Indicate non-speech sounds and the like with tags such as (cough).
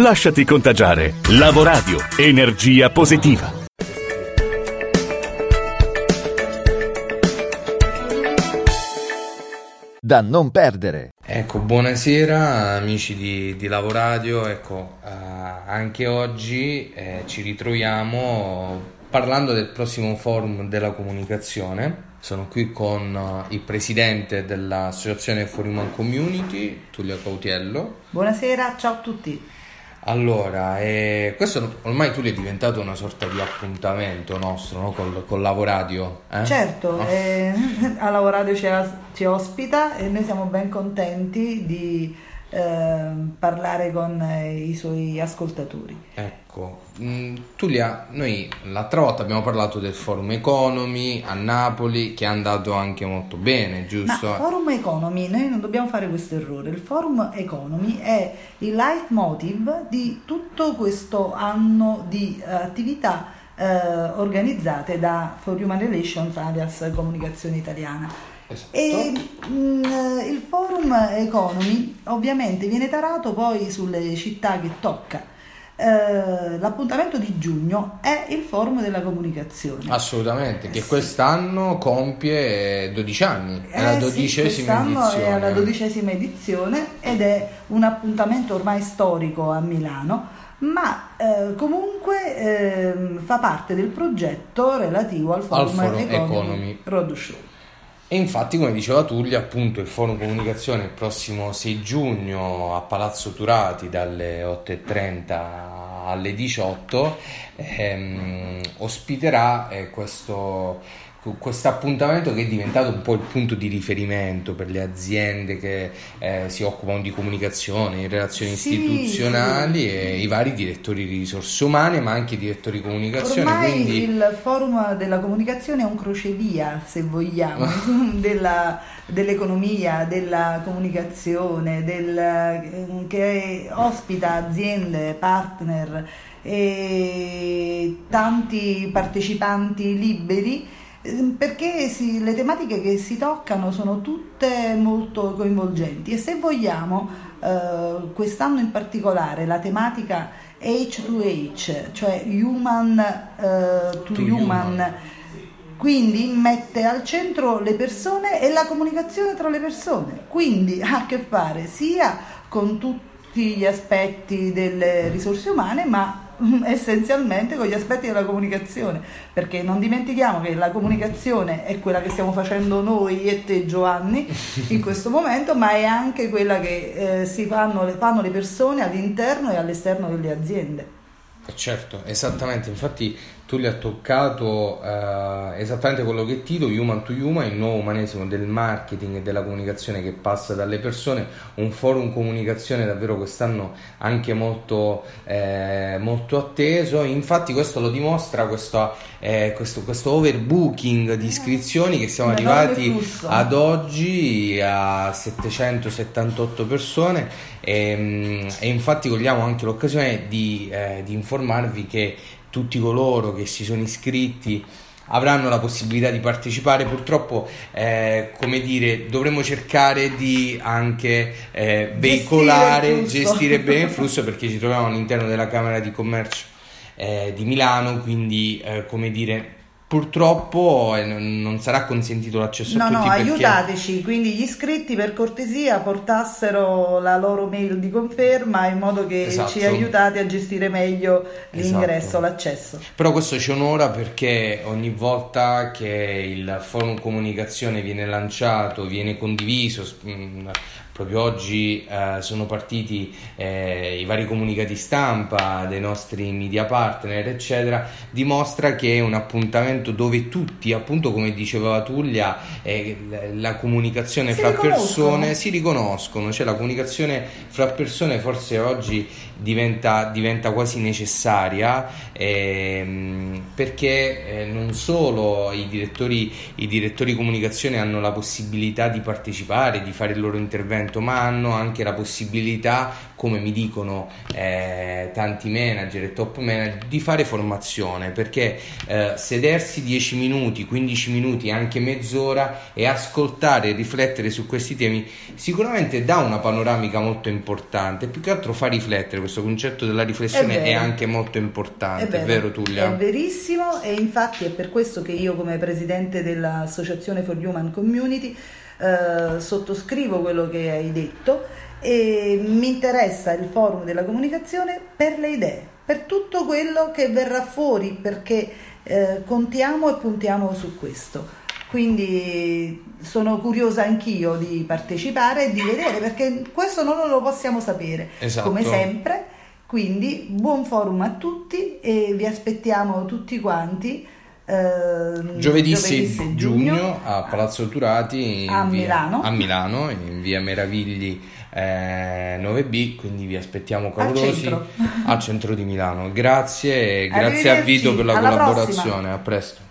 Lasciati contagiare. Lavoradio. Energia positiva. Da non perdere. Ecco, buonasera amici di, di Lavoradio. Ecco, uh, anche oggi eh, ci ritroviamo parlando del prossimo forum della comunicazione. Sono qui con uh, il presidente dell'associazione For Human Community, Tullio Cautiello. Buonasera, ciao a tutti. Allora, eh, questo ormai tu è diventato una sorta di appuntamento nostro no? col, col Lavoradio. Eh? Certo, no? eh, (laughs) a Lavoradio ci, ci, ospita e noi siamo ben contenti di eh, parlare con i suoi ascoltatori. Ecco, mm, Tulia, noi l'altra volta abbiamo parlato del Forum Economy a Napoli che è andato anche molto bene, giusto? Ma Forum Economy, noi non dobbiamo fare questo errore, il Forum Economy è il leitmotiv di tutto questo anno di uh, attività uh, organizzate da For Human Relations alias Comunicazione Italiana. Esatto. E mh, mm, il forum economy ovviamente viene tarato poi sulle città che tocca. Eh, l'appuntamento di giugno è il forum della comunicazione. Assolutamente, che sì. quest'anno compie 12 anni, è la dodicesima sì, edizione. È la dodicesima edizione ed è un appuntamento ormai storico a Milano ma eh, comunque eh, fa parte del progetto relativo al Forum, al forum Economy, Economy Roadshow. E infatti, come diceva Tullia, appunto il Forum Comunicazione il prossimo 6 giugno a Palazzo Turati dalle 8.30 alle 18 ehm, ospiterà eh, questo questo appuntamento che è diventato un po' il punto di riferimento per le aziende che eh, si occupano di comunicazione, in relazioni sì, istituzionali sì. e i vari direttori di risorse umane, ma anche i direttori di comunicazione. Ormai quindi... il forum della comunicazione è un crocevia, se vogliamo, (laughs) della, dell'economia, della comunicazione, del, che ospita aziende, partner e tanti partecipanti liberi perché si, le tematiche che si toccano sono tutte molto coinvolgenti e se vogliamo eh, quest'anno in particolare la tematica H2H, cioè human eh, to, to human, human, quindi mette al centro le persone e la comunicazione tra le persone, quindi ha a che fare sia con tutti gli aspetti delle risorse umane ma (laughs) essenzialmente con gli aspetti della comunicazione, perché non dimentichiamo che la comunicazione è quella che stiamo facendo noi e te Giovanni (laughs) in questo momento, ma è anche quella che eh, si fanno le, fanno le persone all'interno e all'esterno delle aziende. Certo, esattamente, infatti tu gli hai toccato eh, esattamente quello che Tito, Human to Human, il nuovo umanesimo del marketing e della comunicazione che passa dalle persone, un forum comunicazione davvero quest'anno anche molto, eh, molto atteso, infatti questo lo dimostra questo, eh, questo, questo overbooking di iscrizioni che siamo arrivati ad oggi a 778 persone. E, mm, e infatti cogliamo anche l'occasione di, eh, di informarvi che tutti coloro che si sono iscritti avranno la possibilità di partecipare. Purtroppo, eh, come dire, dovremo cercare di anche eh, veicolare, gestire, gestire, (laughs) bene il flusso perché ci troviamo all'interno della Camera di Commercio eh, di Milano, quindi eh, come dire Purtroppo eh, non sarà consentito l'accesso no, a tutti. No, perché... aiutateci, quindi gli iscritti per cortesia portassero la loro mail di conferma in modo che esatto. ci aiutate a gestire meglio l'ingresso, esatto. l'accesso. Però questo ci onora perché ogni volta che il forum comunicazione viene lanciato, viene condiviso, mm, proprio oggi eh, sono partiti eh, i vari comunicati stampa dei nostri media partner eccetera dimostra che è un appuntamento dove tutti appunto come diceva Tullia eh, la comunicazione si fra persone si riconoscono cioè la comunicazione fra persone forse oggi diventa, diventa quasi necessaria ehm, perché eh, non solo i direttori, i direttori di comunicazione hanno la possibilità di partecipare di fare il loro intervento ma hanno anche la possibilità, come mi dicono eh, tanti manager e top manager, di fare formazione perché eh, sedersi 10 minuti, 15 minuti, anche mezz'ora e ascoltare e riflettere su questi temi sicuramente dà una panoramica molto importante. Più che altro fa riflettere, questo concetto della riflessione è, è anche molto importante, è, è vero Tullia? È verissimo e infatti è per questo che io come presidente dell'Associazione for Human Community eh, sottoscrivo quello che hai detto e mi interessa il forum della comunicazione per le idee, per tutto quello che verrà fuori perché eh, contiamo e puntiamo su questo. Quindi sono curiosa anch'io di partecipare e di vedere perché questo non lo possiamo sapere. Esatto. Come sempre, quindi buon forum a tutti e vi aspettiamo tutti quanti Uh, giovedì, 6 giugno, giugno, a Palazzo Turati a, via, Milano. a, Milano. in via Meravigli eh, 9B quindi vi aspettiamo calorosi al centro, al centro di Milano grazie (laughs) grazie a Vito per la collaborazione prossima. a presto